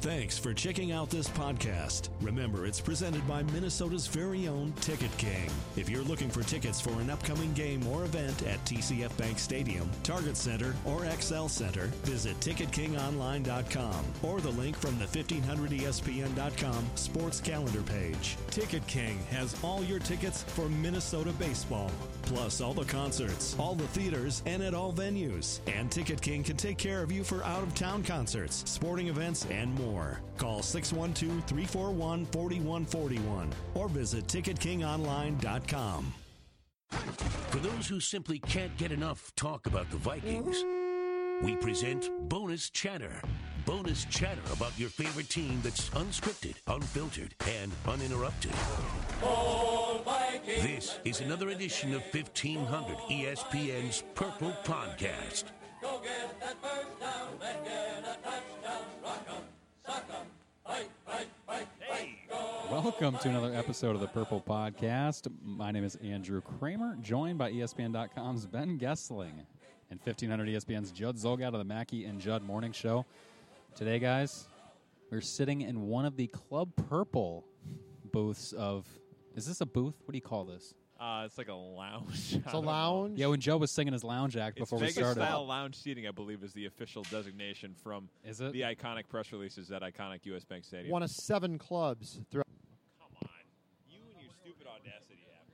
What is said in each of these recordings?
Thanks for checking out this podcast. Remember, it's presented by Minnesota's very own Ticket King. If you're looking for tickets for an upcoming game or event at TCF Bank Stadium, Target Center, or Xcel Center, visit TicketKingOnline.com or the link from the E 1500ESPN.com sports calendar page. Ticket King has all your tickets for Minnesota baseball, plus all the concerts, all the theaters, and at all venues. And Ticket King can take care of you for out of town concerts, sporting events, and more. Call 612 341 4141 or visit TicketKingOnline.com. For those who simply can't get enough talk about the Vikings, we present Bonus Chatter. Bonus chatter about your favorite team that's unscripted, unfiltered, and uninterrupted. This is another edition of 1500 ESPN's Purple Podcast. Welcome to another episode of the Purple Podcast. My name is Andrew Krammer, joined by ESPN.com's Ben Goessling and 1500 ESPN's Judd Zulgad of the Mackey and Judd Morning Show. Today, guys, we're sitting in one of the Club Purple booths of. Is this a booth? What do you call this? Uh, it's like a lounge. It's a lounge. Yeah, when Joe was singing his lounge act It's before we Vegas started. style lounge seating, I believe, is the official designation from Is it? the iconic press releases at iconic U.S. Bank Stadium. One of seven clubs. Throughout. Come on, you and your stupid Audacity app.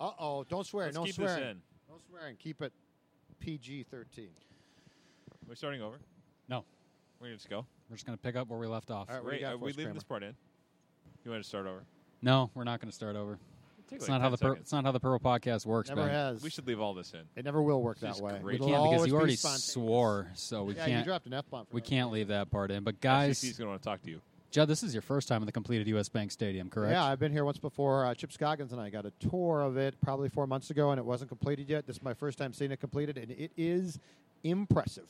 Uh oh! Don't swear. Let's no keep this swearing. in. No swearing. Keep it PG thirteen. We're starting over. No, We're gonna just go. we're just going to pick up where we left off. All right, what do you Great. got Are for we us, leaving Krammer? this part in? You want to start over? No, we're not going to start over. Take It's like not how the pur- seconds. it's not how the Purple Podcast works, Never Ben. has. We should leave all this in. It never will work This that is way. great. We can't because you already swore, so we yeah, can't. you dropped an F bomb. we that. can't leave that part in. But guys, he's gonna want to talk to you. Judd, this is your first time in the completed U.S. Bank Stadium, correct? Yeah, I've been here once before. Uh, Chip Scoggins and I got a tour of it probably four months ago, and it wasn't completed yet. This is my first time seeing it completed, and it is impressive.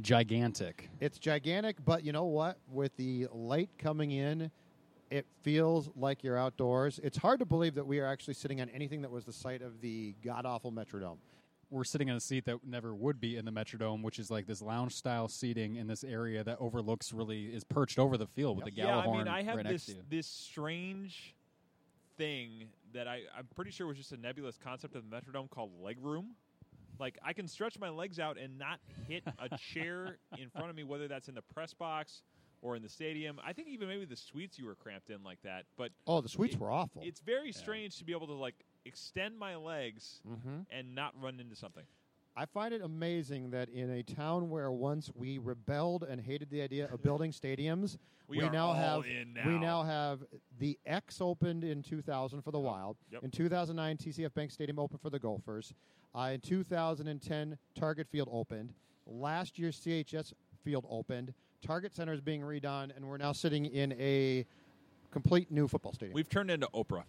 Gigantic. It's gigantic, but you know what? With the light coming in, it feels like you're outdoors. It's hard to believe that we are actually sitting on anything that was the site of the god awful Metrodome. We're sitting on a seat that never would be in the Metrodome, which is like this lounge style seating in this area that overlooks really is perched over the field with the Yeah, I mean, I have right this this strange thing that I I'm pretty sure was just a nebulous concept of the Metrodome called leg room. Like I can stretch my legs out and not hit a chair in front of me, whether that's in the press box or in the stadium. I think even maybe the suites you were cramped in like that. But Oh, the suites it- were awful. It's very strange to be able to like extend my legs Mhm. and not run into something. I find it amazing that in a town where once we rebelled and hated the idea of building stadiums, We we, are now all have in we now. now have the X opened in 2000 for the Wild. Yep. In 2009, TCF Bank Stadium opened for the Gophers. Uh, in 2010, Target Field opened. Last year, CHS Field opened. Target Center is being redone, and we're now sitting in a complete new football stadium. We've turned into Oprah.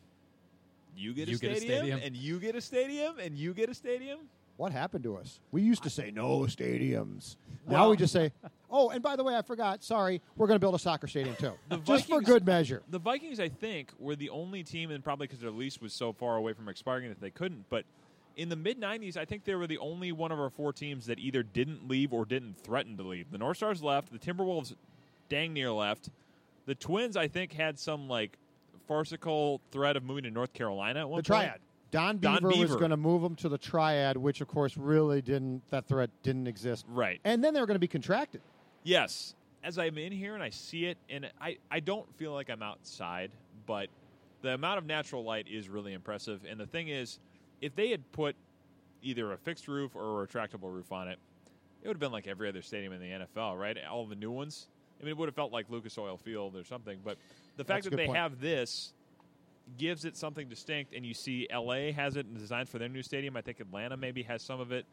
You get, You a, get a stadium, stadium. and you get a stadium, and you get a stadium. What happened to us? We used to say no stadiums. now we just say, oh, and by the way, I forgot. Sorry, we're going to build a soccer stadium too, The just for Vikings- good measure. The Vikings, I think, were the only team, and probably because their lease was so far away from expiring that they couldn't. But in the mid '90s, I think they were the only one of our four teams that either didn't leave or didn't threaten to leave. The North Stars left. The Timberwolves, dang near left. The Twins, I think, had some like farcical threat of moving to North Carolina at one The point. triad. Don Don Beaver, was going to move them to the triad, which of course really didn't. That threat didn't exist. Right. And then they were going to be contracted. Yes. as I'm in here and I see it, and I, I don't feel like I'm outside, but the amount of natural light is really impressive. And the thing is, if they had put either a fixed roof or a retractable roof on it, it would have been like every other stadium in the NFL, right? All the new ones. I mean, it would have felt like Lucas Oil Field or something. But the fact That's that they point. have this gives it something distinct, and you see LA has it and designed for their new stadium. I think Atlanta maybe has some of it.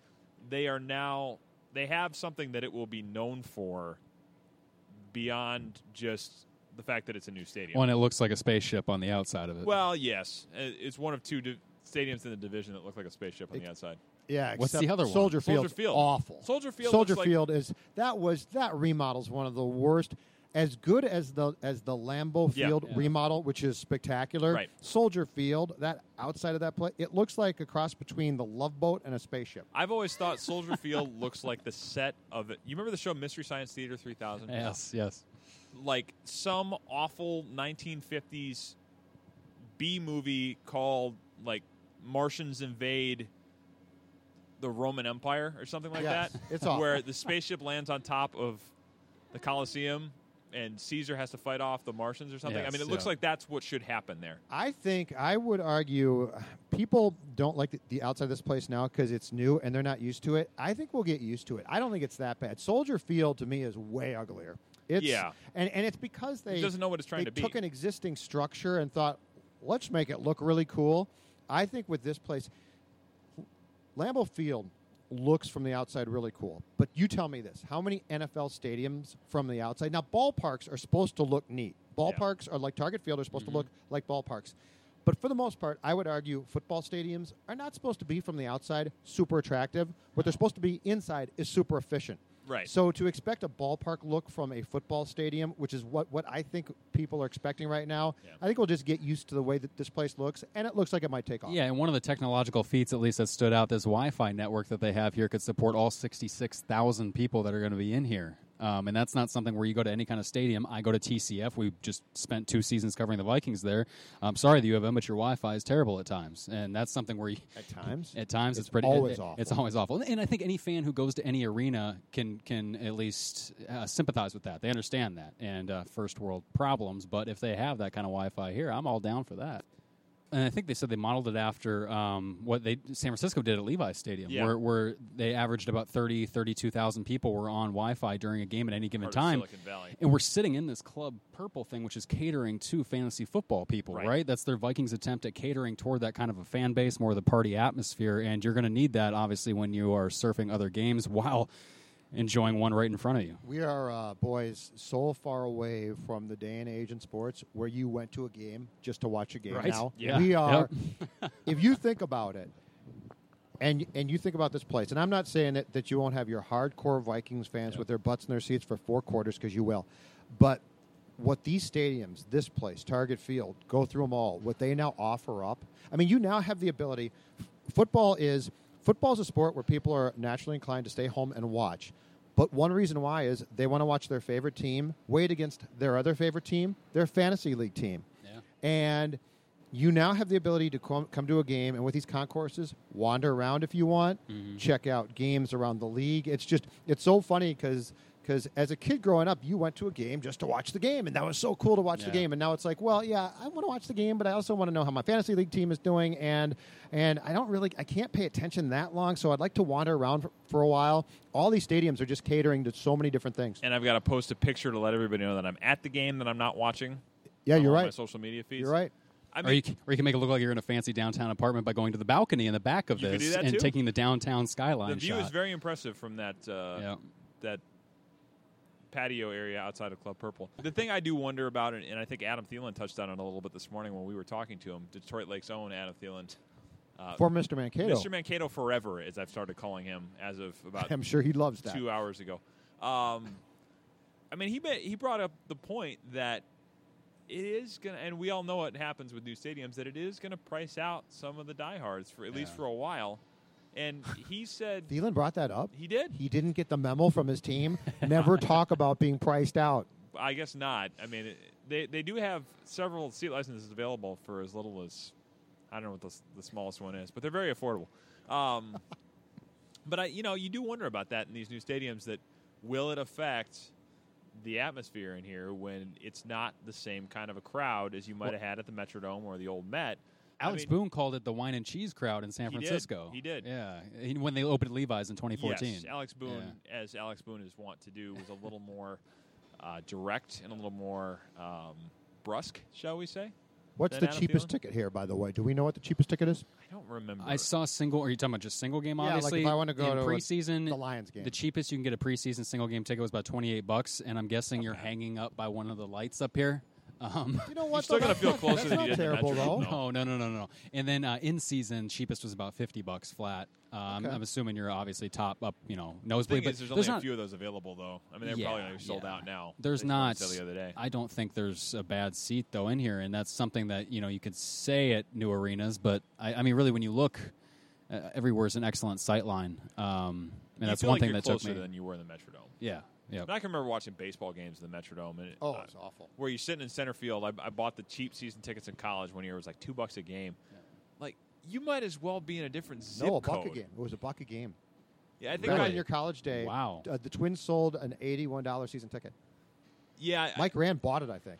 They are now they have something that it will be known for beyond just the fact that it's a new stadium. Well, and it looks like a spaceship on the outside of it. Well, yes, Uh, it's one of two di- stadiums in the division that look like a spaceship on the outside. Yeah, What's the other one? Soldier Field. Soldier Field. Field. Awful. Soldier Field Soldier looks like- Field is that was that remodel's one of the worst. As good as the as the Lambeau Yeah. Field Yeah. remodel, which is spectacular. Right. Soldier Field, that outside of that play, it looks like a cross between the Love Boat and a spaceship. I've always thought Soldier Field looks like the set of it. You remember the show Mystery Science Theater 3000? yes, yes. Like some awful 1950s B movie called like Martians invade the Roman Empire or something like Yes, that. it's awful. where the spaceship lands on top of the Colosseum and Caesar has to fight off the Martians or something. I mean, it looks yeah. like that's what should happen there. I think I would argue people don't like the, the outside of this place now because it's new and they're not used to it. I think we'll get used to it. I don't think it's that bad. Soldier Field to me is way uglier. It's, Yeah. and and it's because they doesn't know what it's trying they to be. took an existing structure and thought, let's make it look really cool. I think with this place, Lambeau Field looks from the outside really cool. But you tell me this: how many NFL stadiums from the outside? Now, ballparks are supposed to look neat. Ballparks are like Target Field are supposed to mm-hmm. look like ballparks. But for the most part, I would argue football stadiums are not supposed to be from the outside super attractive. What they're supposed to be inside is super efficient. Right. So to expect a ballpark look from a football stadium, which is what, what I think people are expecting right now, Yeah. I think we'll just get used to the way that this place looks, and it looks like it might take off. Yeah, and one of the technological feats, at least that stood out, this Wi-Fi network that they have here could support all 66,000 people that are going to be in here. Um, and that's not something where you go to any kind of stadium. I go to TCF. We just spent two seasons covering the Vikings there. I'm sorry, the U of M, but your Wi-Fi is terrible at times, and that's something where you, At times. at times it's, It's pretty always it- awful. It's always awful, and I think any fan who goes to any arena can can at least uh, sympathize with that. They understand that and uh, first world problems, but if they have that kind of Wi-Fi here, I'm all down for that. And I think they said they modeled it after um, what they San Francisco did at Levi's Stadium, Yeah. where, where they averaged about 30, 32,000 people were on Wi-Fi during a game at any given Part time. Silicon Valley. And we're sitting in this Club Purple thing, which is catering to fantasy football people, Right. right? That's their Vikings attempt at catering toward that kind of a fan base, more of the party atmosphere. And you're going to need that, obviously, when you are surfing other games while enjoying one right in front of you. We are, uh, boys, so far away from the day and age in sports where you went to a game just to watch a game Right. now. Yeah. We are, Yep. if you think about it, and and you think about this place, and I'm not saying that, that you won't have your hardcore Vikings fans with their butts in their seats for four quarters because you will, but what these stadiums, this place, Target Field, go through them all. What they now offer up. I mean, you now have the ability. Football is football is a sport where people are naturally inclined to stay home and watch. But one reason why is they want to watch their favorite team weighed against their other favorite team, their fantasy league team. Yeah. And you now have the ability to come, come to a game and with these concourses, wander around if you want, mm-hmm. check out games around the league. It's just, it's so funny because as a kid growing up, you went to a game just to watch the game, and that was so cool to watch the game. And now it's like, well, yeah, I want to watch the game, but I also want to know how my fantasy league team is doing, and and I don't really, I can't pay attention that long, so I'd like to wander around for, for a while. All these stadiums are just catering to so many different things. And I've got to post a picture to let everybody know that I'm at the game that I'm not watching. Yeah, you're all My right. social media feeds. You're right. I Or you, can, or you can make it look like you're in a fancy downtown apartment by going to the balcony in the back of this and too. taking the downtown skyline the view shot. is very impressive from that uh, Yeah. that patio area outside of Club Purple. The thing I do wonder about, and I think Adam Thielen touched on it a little bit this morning when we were talking to him, Detroit Lakes own Adam Thielen. Uh, For Mr. Mankato. Mr. Mankato forever, as I've started calling him as of about I'm sure he loves that. two hours ago. Um, I mean, he he brought up the point that it is gonna, and we all know what happens with new stadiums that it is gonna price out some of the diehards for at least for a while. And he said Thielen brought that up. he did. He didn't get the memo from his team. Never talk about being priced out. I guess not. I mean, it, they they do have several seat licenses available for as little as I don't know what the, the smallest one is, but they're very affordable. Um, but I, you know, you do wonder about that in these new stadiums. That will it affect the atmosphere in here when it's not the same kind of a crowd as you might have had at the Metrodome or the old Met. I Alex mean- Boone called it the wine and cheese crowd in San He did. Francisco. He did. Yeah, he, when they opened Levi's in 2014. Yes, Alex Boone, as Alex Boone is wont to do, was a little more uh, direct and a little more um, brusque, shall we say? What's the Adam cheapest Thielen? ticket here, by the way? Do we know what the cheapest ticket is? I don't remember. I saw single. Are you talking about just single game? Yeah, like if Obviously, I wanna go in to a- preseason, the Lions game. The cheapest you can get a preseason single game ticket was about twenty eight bucks, and I'm guessing you're hanging up by one of the lights up here. Um, You know what? still though? gotta feel That's closer That's than not you did in the terrible, though. Metrodome. no, no, no, no, no. And then uh, in season, cheapest was about fifty bucks flat. Um, Okay. I'm assuming you're obviously top up, you know, the nosebleed. thing but is, there's only a not, few of those available, though. I mean, they're Yeah, probably going sold yeah. out now. There's based not. I said the other day. I don't think there's a bad seat though in here, and that's something that you know you could say at new arenas. But I, I mean, really, when you look, uh, everywhere's an excellent sight line, um, and You that's feel one like thing you're that took closer me. than you were in the Metrodome. yeah, yeah. And I can remember watching baseball games in the Metrodome, and it, Oh, uh, it's awful. where you're sitting in center field. I, I bought the cheap season tickets in college one year. It was like two bucks a game. Like you might as well be in a different zip No, a code. buck a game. It was a buck a game. Yeah, I think Remember I, on your college day? Wow. uh, the Twins sold an eighty-one dollar season ticket. yeah. I- Mike Rand bought it, I think.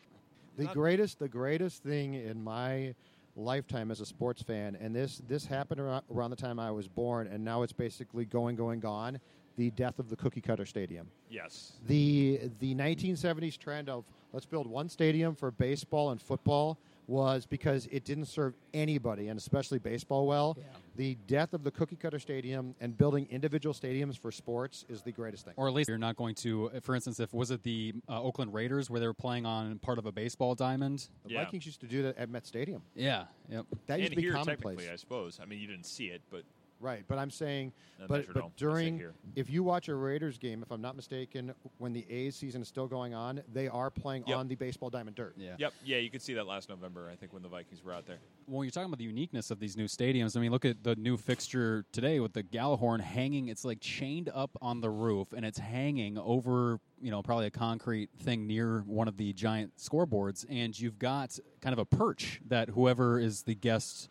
The Not- greatest, the greatest thing in my lifetime as a sports fan, and this this happened around, around the time I was born, and now it's basically going, going, gone. The death of the cookie cutter stadium. yes. The the 1970s trend of let's build one stadium for baseball and football was because it didn't serve anybody, and especially baseball, well. The death of the cookie cutter stadium and building individual stadiums for sports is the greatest thing. Or at least you're not going to, for instance, if was it the uh, Oakland Raiders where they were playing on part of a baseball diamond? The Yeah. Vikings used to do that at Met Stadium. Yeah, yep. That used and to be here, commonplace. technically, I suppose. I mean, you didn't see it, but Right, but I'm saying, but, Metrodome, but I say during, here. if you watch a Raiders game, if I'm not mistaken, when the A's season is still going on, they are playing Yep. on the baseball diamond dirt. Yeah. yep, yeah, you could see that last November. I think when the Vikings were out there. When you're talking about the uniqueness of these new stadiums, I mean, look at the new fixture today with the Gjallarhorn hanging. It's like chained up on the roof, and it's hanging over, you know, probably a concrete thing near one of the giant scoreboards. And you've got kind of a perch that whoever is the guest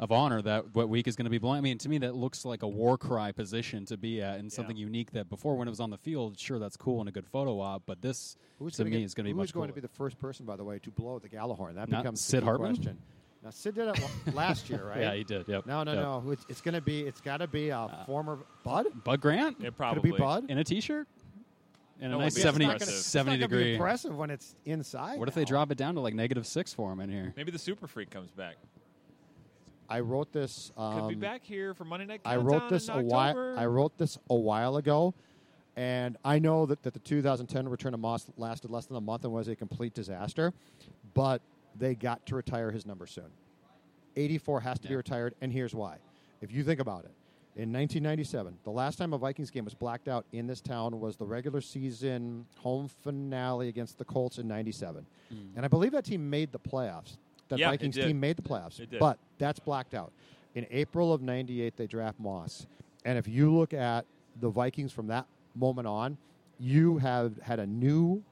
of honor that what week is going to be blowing. I mean, to me, that looks like a war cry position to be at, and something unique that before when it was on the field, sure, that's cool and a good photo op, but this Who's to me get- is going to be who's much going to be the first person, by the way, to blow the Gjallarhorn? That Not becomes Sid key Hartman? question. Now, Sid did it last year, right? Yeah, he did. Yep. No, no, Yep. no. It's, it's going to be. It's got to be a uh, former Bud. Bud Grant Yeah, Could probably. it be Bud? in a t-shirt and a nice would 70, impressive. It's 70 not gonna be degree. impressive when it's inside. What if they drop it down to like negative six for him in here? Maybe the Super Freak comes back. I wrote this. Um, Could be back here for Monday Night Countdown I wrote this a while. I wrote this a while ago, and I know that, that the 2010 return of Moss lasted less than a month and was a complete disaster, but they got to retire his number soon. 84 has to be retired, and here's why. If you think about it, in 1997, the last time a Vikings game was blacked out in this town was the regular season home finale against the Colts in '97, and I believe that team made the playoffs. That Yeah, Vikings team made the playoffs, but that's blacked out. In April of '98, they draft Moss, and if you look at the Vikings from that moment on, you have had a new,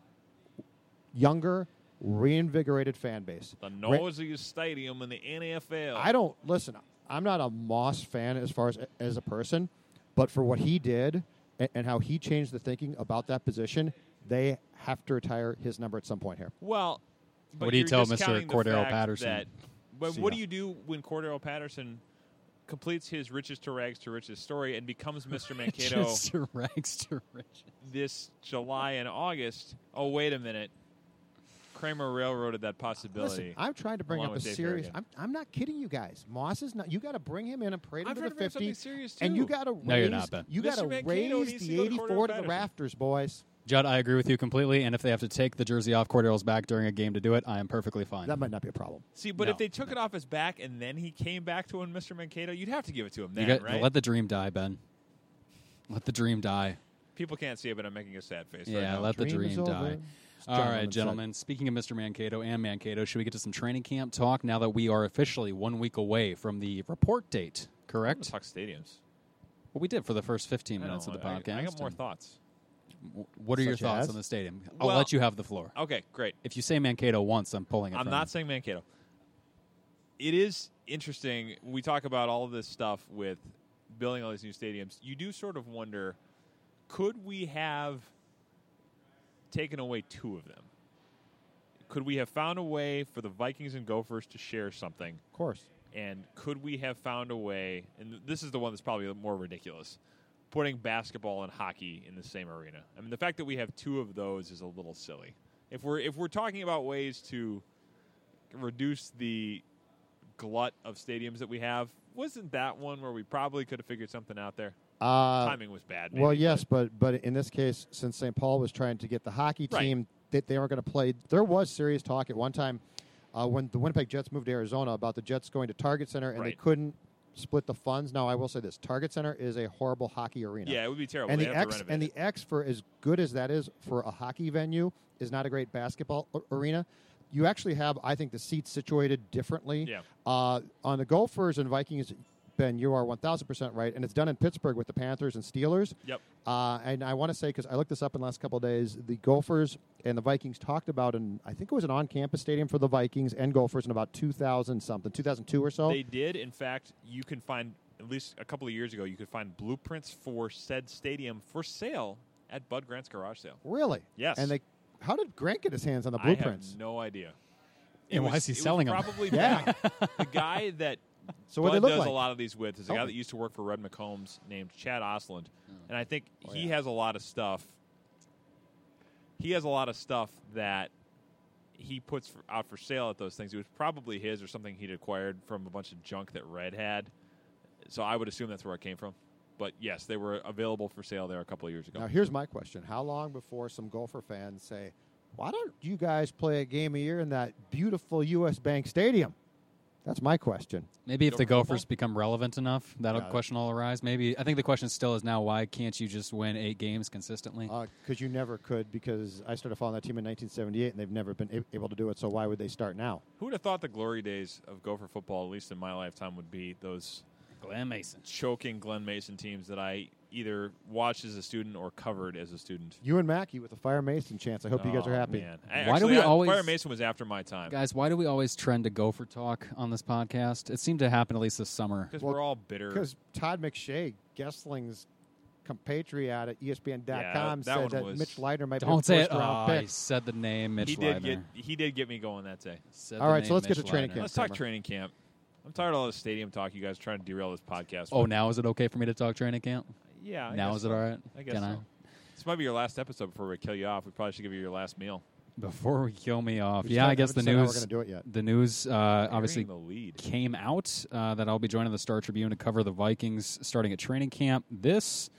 younger, reinvigorated fan base. the noisiest stadium in the NFL. I don't listen. I'm not a Moss fan as far as as a person, but for what he did and, and how he changed the thinking about that position, they have to retire his number at some point here. Well, What do you tell Mr. discounting Cordarrelle Patterson? That, but See what ya. do you do when Cordarrelle Patterson completes his riches to rags to riches story and becomes Mr. Mankato Just to rags to riches. this July and August? Oh, wait a minute. Krammer railroaded that possibility. Listen, I'm trying to bring along up a with Dave serious. Harrigan. I'm, I'm not kidding you guys. Moss is not. You got to bring him in and parade him I'm to trying the to bring 50, something serious, and you got to raise. No, you're not, Ben. You Mr. got to Mankato raise needs to the go to 84 to the Patterson. rafters, boys. Judd, I agree with you completely. And if they have to take the jersey off Cordell's back during a game to do it, I am perfectly fine. That might not be a problem. See, but No. if they took it off his back and then he came back to him, Mr. Mankato, you'd have to give it to him You then, got- right? Let the dream die, Ben. Let the dream die. People can't see it, but I'm making a sad face. right Yeah, now. let the Dream is dream over. die. It's All John right, Lennon said. gentlemen. Speaking of Mr. Mankato and Mankato, should we get to some training camp talk now that we are officially one week away from the report date? Correct. gonna talk stadiums. What we did for the first 15 I minutes know, of the I- podcast. I, got more and thoughts. W- What are your Such thoughts as? on the stadium? I'll Well- let you have the floor. Okay, great. If you say Mankato once, I'm pulling it. I'm from not you. saying Mankato. It is interesting. We talk about all of this stuff with building all these new stadiums. You do sort of wonder could we have taken away two of them, could we have found a way for the Vikings and Gophers to share something? Of course. And could we have found a way? And this is the one that's probably more ridiculous. Putting basketball and hockey in the same arena. I mean, the fact that we have two of those is a little silly. If we're if we're talking about ways to reduce the glut of stadiums that we have, wasn't that one where we probably could have figured something out there? Uh, Timing was bad. well, yes, but but in this case, since St. Paul was trying to get the hockey Right. team that they weren't going to play, there was serious talk at one time uh, when the Winnipeg Jets moved to Arizona about the Jets going to Target Center and they couldn't split the funds. Now, I will say this: Target Center is a horrible hockey arena. Yeah, it would be terrible. And They the X and the X for as good as that is for a hockey venue is not a great basketball arena. You actually have, I think, the seats situated differently. Yeah. Uh, on the Gophers and Vikings, Ben, you are one thousand percent right, and it's done in Pittsburgh with the Panthers and Steelers. Yep. Uh, and I want to say because I looked this up in the last couple of days, the Gophers and the Vikings talked about, and I think it was an on-campus stadium for the Vikings and Gophers in about two thousand something, two thousand two or so. They did. In fact, you can find at least a couple of years ago, you could find blueprints for said stadium for sale at Bud Grant's garage sale. really? Yes. And they, how did Grant get his hands on the I blueprints? have no idea. And why was- is he selling them? Probably Yeah. back- the guy that So what Bud they look does like? a lot of these with is a guy that used to work for Red McCombs named Chad Osland, Oh. and I think oh, he has a lot of stuff. He has a lot of stuff that he puts for, out for sale at those things. It was probably his or something he'd acquired from a bunch of junk that Red had. So I would assume that's where it came from. But yes, they were available for sale there a couple of years ago. Now, here's my question: How long before some Gopher fans say, "Why don't you guys play a game a year in that beautiful U.S. Bank Stadium?" That's my question. Maybe if the Gopher Gophers become relevant enough, that Yeah. question will arise. Maybe I think the question still is now why can't you just win eight games consistently? Uh, because you never could. Because I started following that team in 1978, and they've never been a- able to do it. So why would they start now? Who would have thought the glory days of Gopher football, at least in my lifetime, would be those Glen Mason. choking Glen Mason teams that I either watched as a student or covered as a student. You and Mackey with the Fire Mason chance. I hope you guys are Oh, happy. Man. Why do we I- always- Fire Mason was after my time Guys, why do we always trend to Gopher talk on this podcast? It seemed to happen at least this summer. because Well, we're all bitter. Because Todd McShay, Goessling's compatriot at ESPN.com, Yeah, that said that was- Mitch Leidner might Don't be say a it. first Oh, round he pick. said the name Mitch he did Leidner. get he did get me going that day. Said All so let's get Mitch to training Leidner. camp. Let's talk Krammer. training camp. I'm tired of all this stadium talk. You guys are trying to derail this podcast. Oh, now is it okay for me to talk training camp? Yeah. I now guess is it so. all right? I guess Can so. I? This might be your last episode before we kill you off. We probably should give you your last meal. Before we kill me off, We just yeah, I haven't guess the decided how we're news. gonna do it yet. The news, uh, obviously, Burying the lead. came out uh, that I'll be joining the Star Tribune to cover the Vikings starting at training camp. This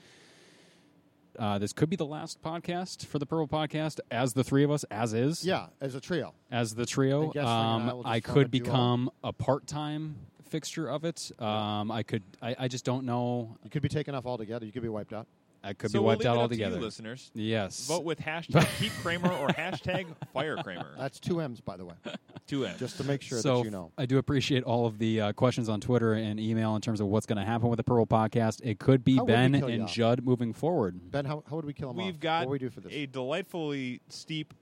uh, this could be the last podcast for the Purple Podcast as the three of us, as is, Yeah, as a trio. as the trio. And Goessling and I Um, will just I form a could duo. become a part time fixture of it. Um, I could. I, I just don't know. You could be taken off altogether. You could be wiped out. I could so be wiped we'll out leave it up to you, altogether. listeners. Yes. Vote with hashtag Keep Krammer or hashtag Fire Krammer. That's two M's, by the way, Two M's. just to make sure so that you know. I do appreciate all of the uh, questions on Twitter and email in terms of what's going to happen with the Pearl podcast. It could be How Ben and? Judd moving forward. Ben, how, how would we kill him? We've got what we do for this? a delightfully steep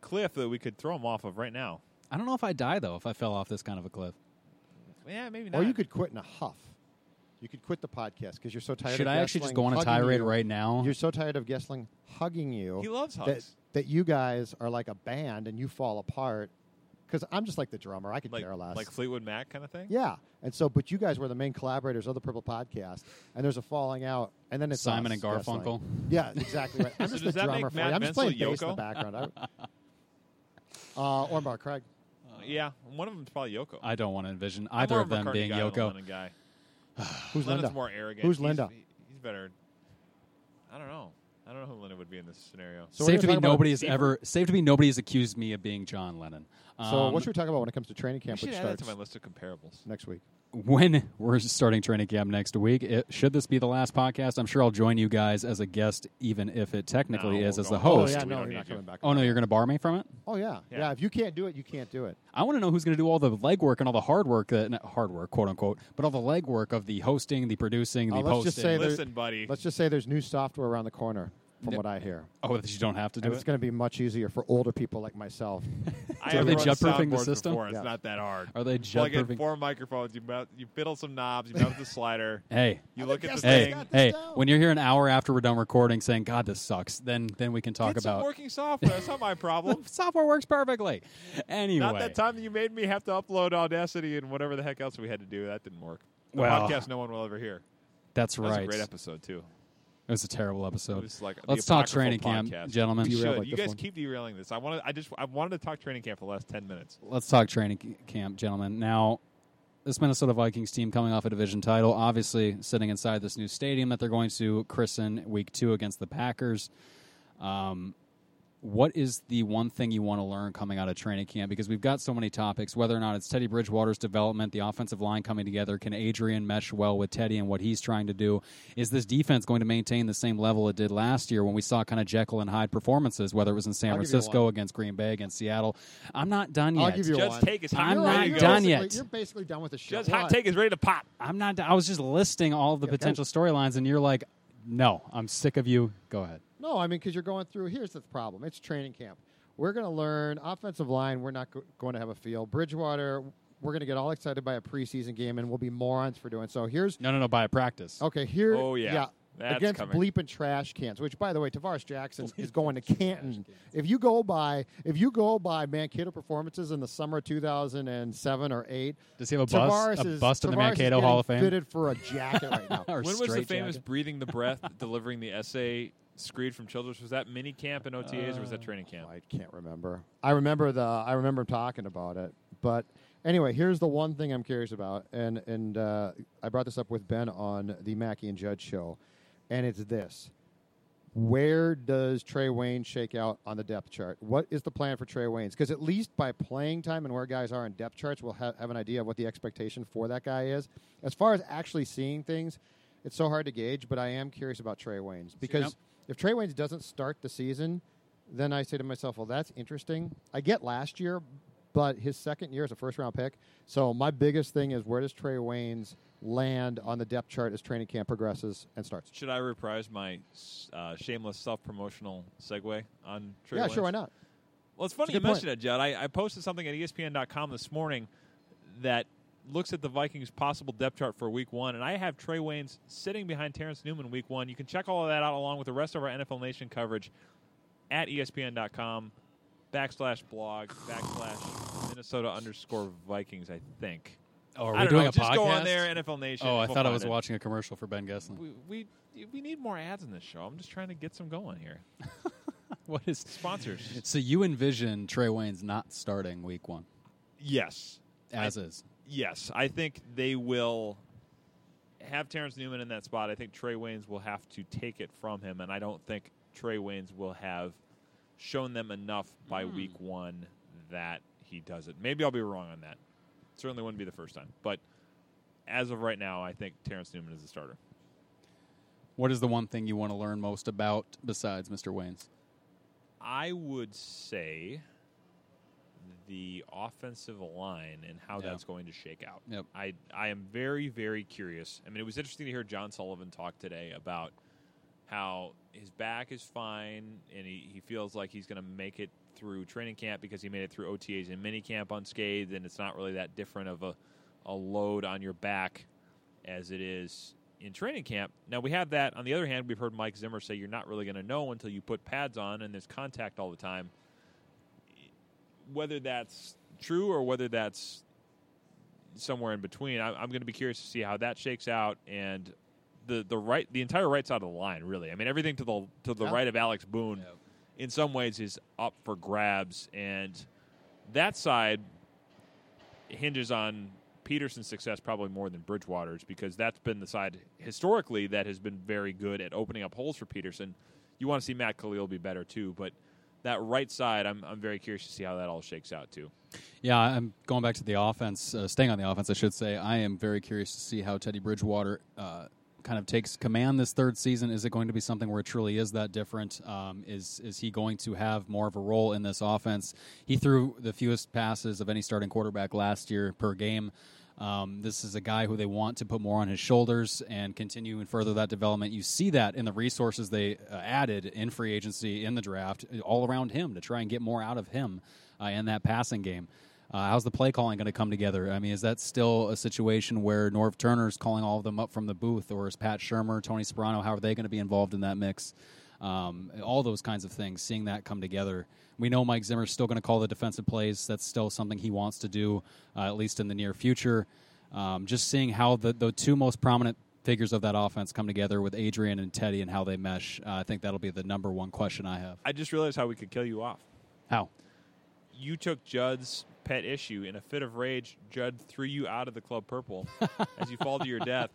cliff that we could throw him off of right now. I don't know if I die though if I fell off this kind of a cliff. Yeah, maybe not. or you could quit in a huff. You could quit the podcast because you're so tired. Should of I actually just Goessling go on a tirade you. right now? You're so tired of Goessling hugging you. He loves that, hugs. that you guys are like a band and you fall apart. Because I'm just like the drummer. I could like, care less. like Fleetwood Mac kind of thing. yeah. And so, but you guys were the main collaborators of the Purple Podcast, and there's a falling out, and then it's Simon us, and Garfunkel. Goessling. Yeah, exactly right. I'm So just does the that drummer make for you. I'm just Vincent playing bass in the background. I, uh, or Mark Craig. Yeah, one of them's probably Yoko. I don't want to envision either of them being guy than a Yoko. Lennon guy. Who's Lennon's Linda? more arrogant. Who's He's- Linda? He's better. I don't know. I don't know who Linda would be in this scenario. So we're safe to gonna be talk about nobody has Steve- ever safe to be nobody has accused me of being John Lennon. So Um, what should we talk about when it comes to training I camp, should which add that starts to my list of comparables. next week? when we're starting training camp next week. It, should this be the last podcast? I'm sure I'll join you guys as a guest, even if it technically No, is as don't. the host. Oh yeah, We no, don't you're need not you. coming back. Oh no, you're going to bar me from it. Oh yeah. Yeah. yeah, If you can't do it, you can't do it. I want to know who's going to do all the legwork and all the hard work, that, not hard work, quote unquote, but all the legwork of the hosting, the producing, the Uh, let's posting. just say there- Listen, buddy. Let's just say there's new software around the corner. From No. what I hear. Oh, that you don't have to do And it's it. going to be much easier for older people like myself. I Are have they run jet-proofing the soundboards system? Before. It's Yeah. not that hard. Are they Plug in jet-proofing? four microphones. You mount, you fiddle some knobs. You mount the slider. Hey, You look at the hey, thing. got this hey! down. When you're here an hour after we're done recording, saying "God, this sucks," then then we can talk Get some about working software. That's not my problem. software works perfectly. Anyway, Not that time that you made me have to upload Audacity and whatever the heck else we had to do. That didn't work. The Well, podcast no one will ever hear. that's That was right. a great episode too. It was a terrible It episode. was like Let's talk apocryphal training camp, gentlemen. We Derail should. like you guys one. keep derailing this. I wanted. I just. I wanted to talk training camp for the last ten minutes. Let's talk training camp, gentlemen. Now, this Minnesota Vikings team coming off a division title, obviously sitting inside this new stadium that they're going to christen week two against the Packers. Um, what is the one thing you want to learn coming out of training camp? Because we've got so many topics, whether or not it's Teddy Bridgewater's development, the offensive line coming together. Can Adrian mesh well with Teddy and what he's trying to do? Is this defense going to maintain the same level it did last year when we saw kind of Jekyll and Hyde performances, whether it was in San I'll Francisco against Green Bay, against Seattle? I'm not done yet. I'll give you Judd's one. take is I'm not ready to done yet. You're basically done with the show. Judd's hot What? take is ready to pop. I'm not. I was just listing all of the Yeah, potential storylines, and you're like, "No, I'm sick of you." Go ahead. No, I mean because you're going through. Here's the problem: it's training camp. We're going to learn offensive line. We're not go- going to have a feel. Bridgewater. We're going to get all excited by a preseason game, and we'll be morons for doing so. Here's No, no, no. By a practice. okay. Here, Oh, yeah. That's against coming. bleeping trash cans. Which, by the way, Tarvaris Jackson is going to Canton. If you go by, if you go by Mankato performances in the summer of 2007 or eight, Does he have a Tarvaris bust? A is, bust in the Tarvaris is Mankato Hall of Fame? Fitted for a jacket right now. Or When was the famous jacket? breathing the breath, delivering the essay, screed from Childress? Was that mini camp and OTAs, or was that training camp? I can't remember. I remember the. I remember him talking about it. But anyway, here's the one thing I'm curious about, and and uh, I brought this up with Ben on the Mackey and Judge show, and it's this: Where does Trae Wayne shake out on the depth chart? What is the plan for Trae Waynes? Because at least by playing time and where guys are in depth charts, we'll ha- have an idea of what the expectation for that guy is. As far as actually seeing things, it's so hard to gauge. But I am curious about Trae Waynes because Yep. If Trae Waynes doesn't start the season, then I say to myself, well, that's interesting. I get last year, but his second year is a first round pick. So my biggest thing is where does Trae Waynes land on the depth chart as training camp progresses and starts? Should I reprise my uh, shameless self promotional segue on Trae yeah, Lance? sure, why not? Well, it's funny It's you mentioned it, Judd. I, I posted something at ESPN.com this morning that looks at the Vikings' possible depth chart for Week One, and I have Trae Waynes sitting behind Terrence Newman Week One. You can check all of that out along with the rest of our NFL Nation coverage at ESPN.com backslash blog backslash Minnesota underscore Vikings. I think. Oh, are I we doing know. a Just podcast? go on there, NFL Nation. Oh, I We'll thought I was it. watching a commercial for Ben Goessling. We, we we need more ads in this show. I'm just trying to get some going here. What is? Sponsors. So you envision Trae Wayne's not starting Week One yes. as is. Yes, I think they will have Terrence Newman in that spot. I think Trae Waynes will have to take it from him, and I don't think Trae Waynes will have shown them enough by Hmm. week one that he does it. Maybe I'll be wrong on that. Certainly wouldn't be the first time, but as of right now, I think Terrence Newman is the starter. What is the one thing you want to learn most about besides Mr. Wayne's? I would say the offensive line and how Yeah. that's going to shake out. Yep. I I am very very curious. I mean, it was interesting to hear John Sullivan talk today about how his back is fine and he, he feels like he's going to make it through training camp because he made it through OTAs and minicamp unscathed, and it's not really that different of a, a load on your back as it is in training camp. Now we have that. On the other hand, we've heard Mike Zimmer say you're not really going to know until you put pads on and there's contact all the time. Whether that's true or whether that's somewhere in between, I, I'm going to be curious to see how that shakes out and the the right the entire right side of the line. Really, I mean everything to the to the Yeah. right of Alex Boone, in some ways, is up for grabs, and that side hinges on Peterson's success probably more than Bridgewater's because that's been the side historically that has been very good at opening up holes for Peterson. You want to see Matt Kalil be better too, but that right side, I'm I'm very curious to see how that all shakes out too. Yeah, I'm going back to the offense, uh, staying on the offense, I should say. I am very curious to see how Teddy Bridgewater uh, kind of takes command this third season. Is it going to be something where it truly is that different? Um, is is he going to have more of a role in this offense? He threw the fewest passes of any starting quarterback last year per game. Um, this is a guy who they want to put more on his shoulders and continue and further that development. You see that in the resources they uh, added in free agency in the draft, all around him to try and get more out of him uh, in that passing game. Uh, how's the play calling going to come together? I mean, is that still a situation where Norv Turner's calling all of them up from the booth, or is Pat Shurmur, Tony Sparano, how are they going to be involved in that mix? Um, all those kinds of things, seeing that come together. We know Mike Zimmer's still going to call the defensive plays. That's still something he wants to do, uh, at least in the near future. Um, just seeing how the, the two most prominent figures of that offense come together with Adrian and Teddy and how they mesh, uh, I think that'll be the number one question I have. I just realized how we could kill you off. How? You took Judd's pet issue. In a fit of rage, Judd threw you out of the Club Purple as you fall to your death.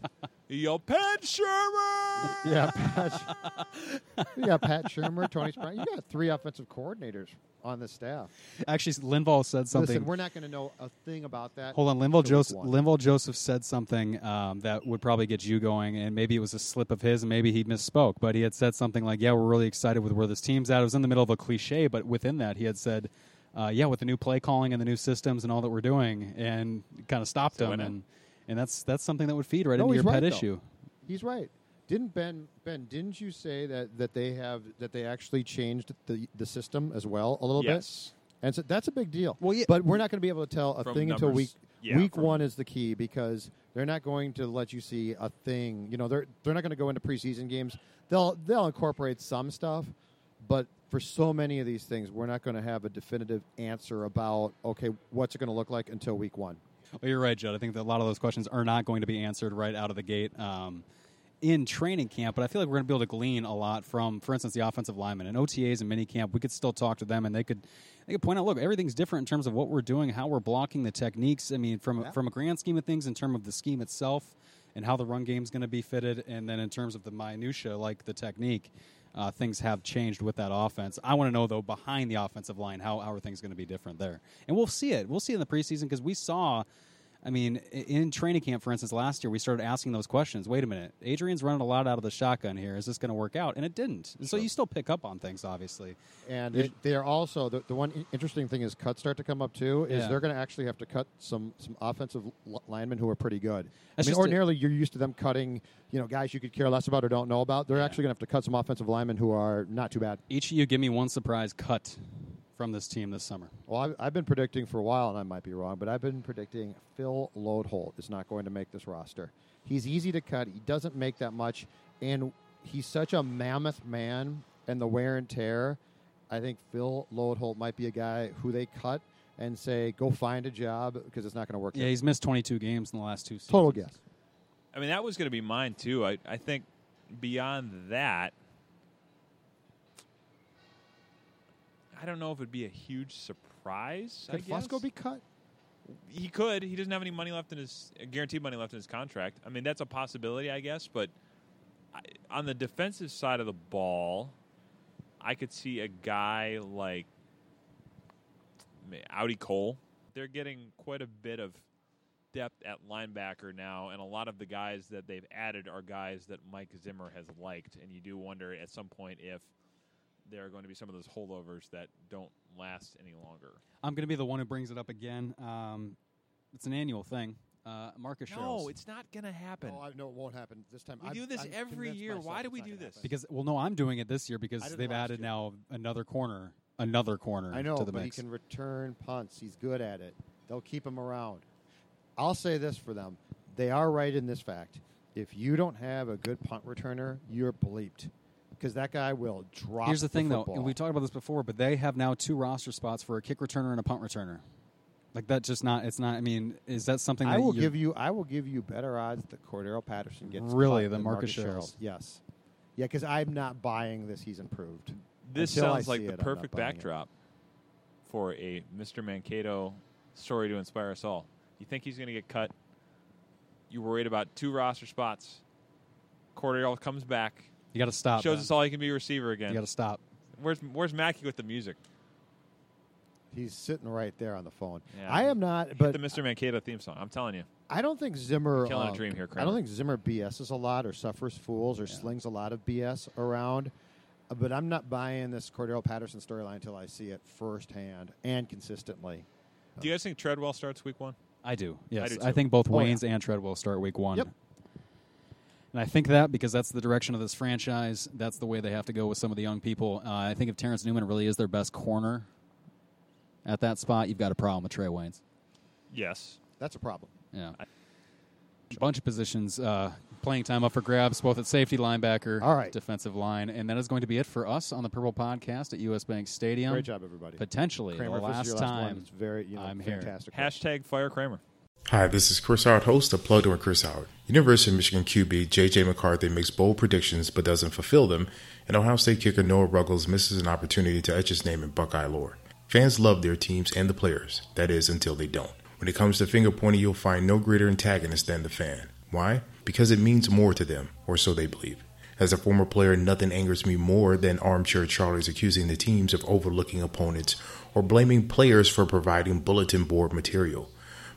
You yelled, Pat Shurmur! Yeah, Pat. you got Pat Shurmur, Tony Sparano. You got three offensive coordinators on the staff. Actually, Linval said something. Listen, we're not going to know a thing about that. Hold on, Linval Joseph. Linval Joseph said something um, that would probably get you going, and maybe it was a slip of his, and maybe he misspoke. But he had said something like, "Yeah, we're really excited with where this team's at." It was in the middle of a cliche, but within that, he had said, uh, "Yeah, with the new play calling and the new systems and all that we're doing," and kind of stopped So him, and and that's that's something that would feed right No, into your right, pet though. issue. He's right. Didn't Ben Ben? Didn't you say that, that they have that they actually changed the the system as well a little Yes. bit? And so that's a big deal. Well, yeah. but we're not going to be able to tell a From thing until week yeah, week from- one is the key because they're not going to let you see a thing. You know, they're they're not going to go into preseason games. They'll they'll incorporate some stuff, but for so many of these things, we're not going to have a definitive answer about okay, what's it going to look like until week one. Well, you're right, Judd. I think that a lot of those questions are not going to be answered right out of the gate um, in training camp. But I feel like we're going to be able to glean a lot from, for instance, the offensive linemen and OTAs and mini camp. We could still talk to them, and they could they could point out, look, everything's different in terms of what we're doing, how we're blocking the techniques. I mean, from from a grand scheme of things, in terms of the scheme itself and how the run game is going to be fitted, and then in terms of the minutia, like the technique. Uh, things have changed with that offense. I want to know though behind the offensive line how, how are things going to be different there, and we'll see it. We'll see in the preseason because we saw I mean, in training camp, for instance, last year we started asking those questions. Wait a minute, Adrian's running a lot out of the shotgun here. Is this going to work out? And it didn't. And so you still pick up on things, obviously. And it, they're also the, the one interesting thing is cuts start to come up too. Is Yeah. they're going to actually have to cut some some offensive linemen who are pretty good. That's I mean, just a- ordinarily you're used to them cutting, you know, guys you could care less about or don't know about. They're Yeah. actually going to have to cut some offensive linemen who are not too bad. Each of you give me one surprise cut from this team this summer. Well, I've, I've been predicting for a while, and I might be wrong, but I've been predicting Phil Loadholt is not going to make this roster. He's easy to cut. He doesn't make that much, and he's such a mammoth man, and the wear and tear. I think Phil Loadholt might be a guy who they cut and say, "Go find a job because it's not going to work." Yeah, here." he's missed 22 games in the last two seasons. total guess. I mean, that was going to be mine too. I, I think beyond that, I don't know if it'd be a huge surprise. I Could guess Fusco be cut? he could. He doesn't have any money left in his guaranteed money left in his contract. I mean, that's a possibility, I guess. But I, on the defensive side of the ball, I could see a guy like Audie Cole. They're getting quite a bit of depth at linebacker now, and a lot of the guys that they've added are guys that Mike Zimmer has liked. And you do wonder at some point if there are going to be some of those holdovers that don't last any longer. I'm going to be the one who brings it up again. Um, it's an annual thing. Uh, Marcus No, Sherels. it's not going to happen. Oh, I know it won't happen this time. We I'm- do this I'm every year. Why do we do this? happen. because well, no, I'm doing it this year because they've added year. now another corner, another corner I know, to the but mix. he can return punts. He's good at it. They'll keep him around. I'll say this for them: they are right in this fact. If you don't have a good punt returner, you're bleeped because that guy will drop. Here's the thing, though, football. and we talked about this before, but they have now two roster spots for a kick returner and a punt returner. Like that's just not. It's not. I mean, is that something I that will give you. I will give you better odds that Cordarrelle Patterson gets Really, cut than than Marcus Marcus Sherels? Yes, yeah, because I'm not buying this. He's improved. This Until sounds like the it, perfect buying it. backdrop for a Mr. Mankato story to inspire us all. You think he's going to get cut? You're worried about two roster spots. Cordarrelle comes back, You got to stop. shows Ben. us all he can be a receiver again. You got to stop. Where's Where's Mackey with the music? He's sitting right there on the phone. Yeah. I am not, Hit but the Mr. Mankato theme song. I'm telling you. I don't think Zimmer. Killing a uh, dream here, correct. I don't think Zimmer BSs a lot or suffers fools or slings a lot of BS around. Uh, But I'm not buying this Cordarrelle Patterson storyline until I see it firsthand and consistently. Do you guys think Treadwell starts week one? I do. Yes, do I, think both Oh, yeah. Waynes and Treadwell start week one. Yep. And I think that because that's the direction of this franchise, that's the way they have to go with some of the young people. Uh, I think if Terrence Newman really is their best corner at that spot, you've got a problem with Trae Waynes. Yes. That's a problem. Yeah. A bunch of positions, uh, playing time up for grabs, both at safety, linebacker, All right. defensive line, and that is going to be it for us on the Purple Podcast at US Bank Stadium. Great job, everybody. Potentially Krammer, the last last time one, it's very you know, I'm here. fantastic. Hashtag fire Krammer. Hi, this is Chris Howard, host of Plugged In with Chris Howard. University of Michigan QB J.J. McCarthy makes bold predictions but doesn't fulfill them, and Ohio State kicker Noah Ruggles misses an opportunity to etch his name in Buckeye lore. Fans love their teams and the players, that is, until they don't. When it comes to finger pointing, you'll find no greater antagonist than the fan. Why? Because it means more to them, or so they believe. As a former player, nothing angers me more than armchair Charlies accusing the teams of overlooking opponents or blaming players for providing bulletin board material.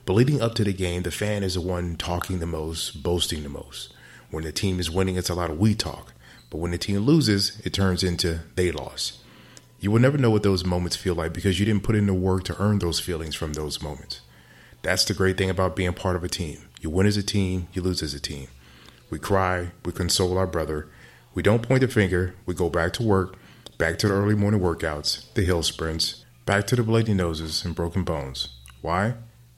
But leading up to the game, the fan is the one talking the most, boasting the most. When the team is winning, it's a lot of we talk. But when the team loses, it turns into they lost. You will never know what those moments feel like because you didn't put in the work to earn those feelings from those moments. That's the great thing about being part of a team. You win as a team, you lose as a team. We cry, we console our brother. We don't point the finger, we go back to work, back to the early morning workouts, the hill sprints, back to the bloody noses and broken bones. Why?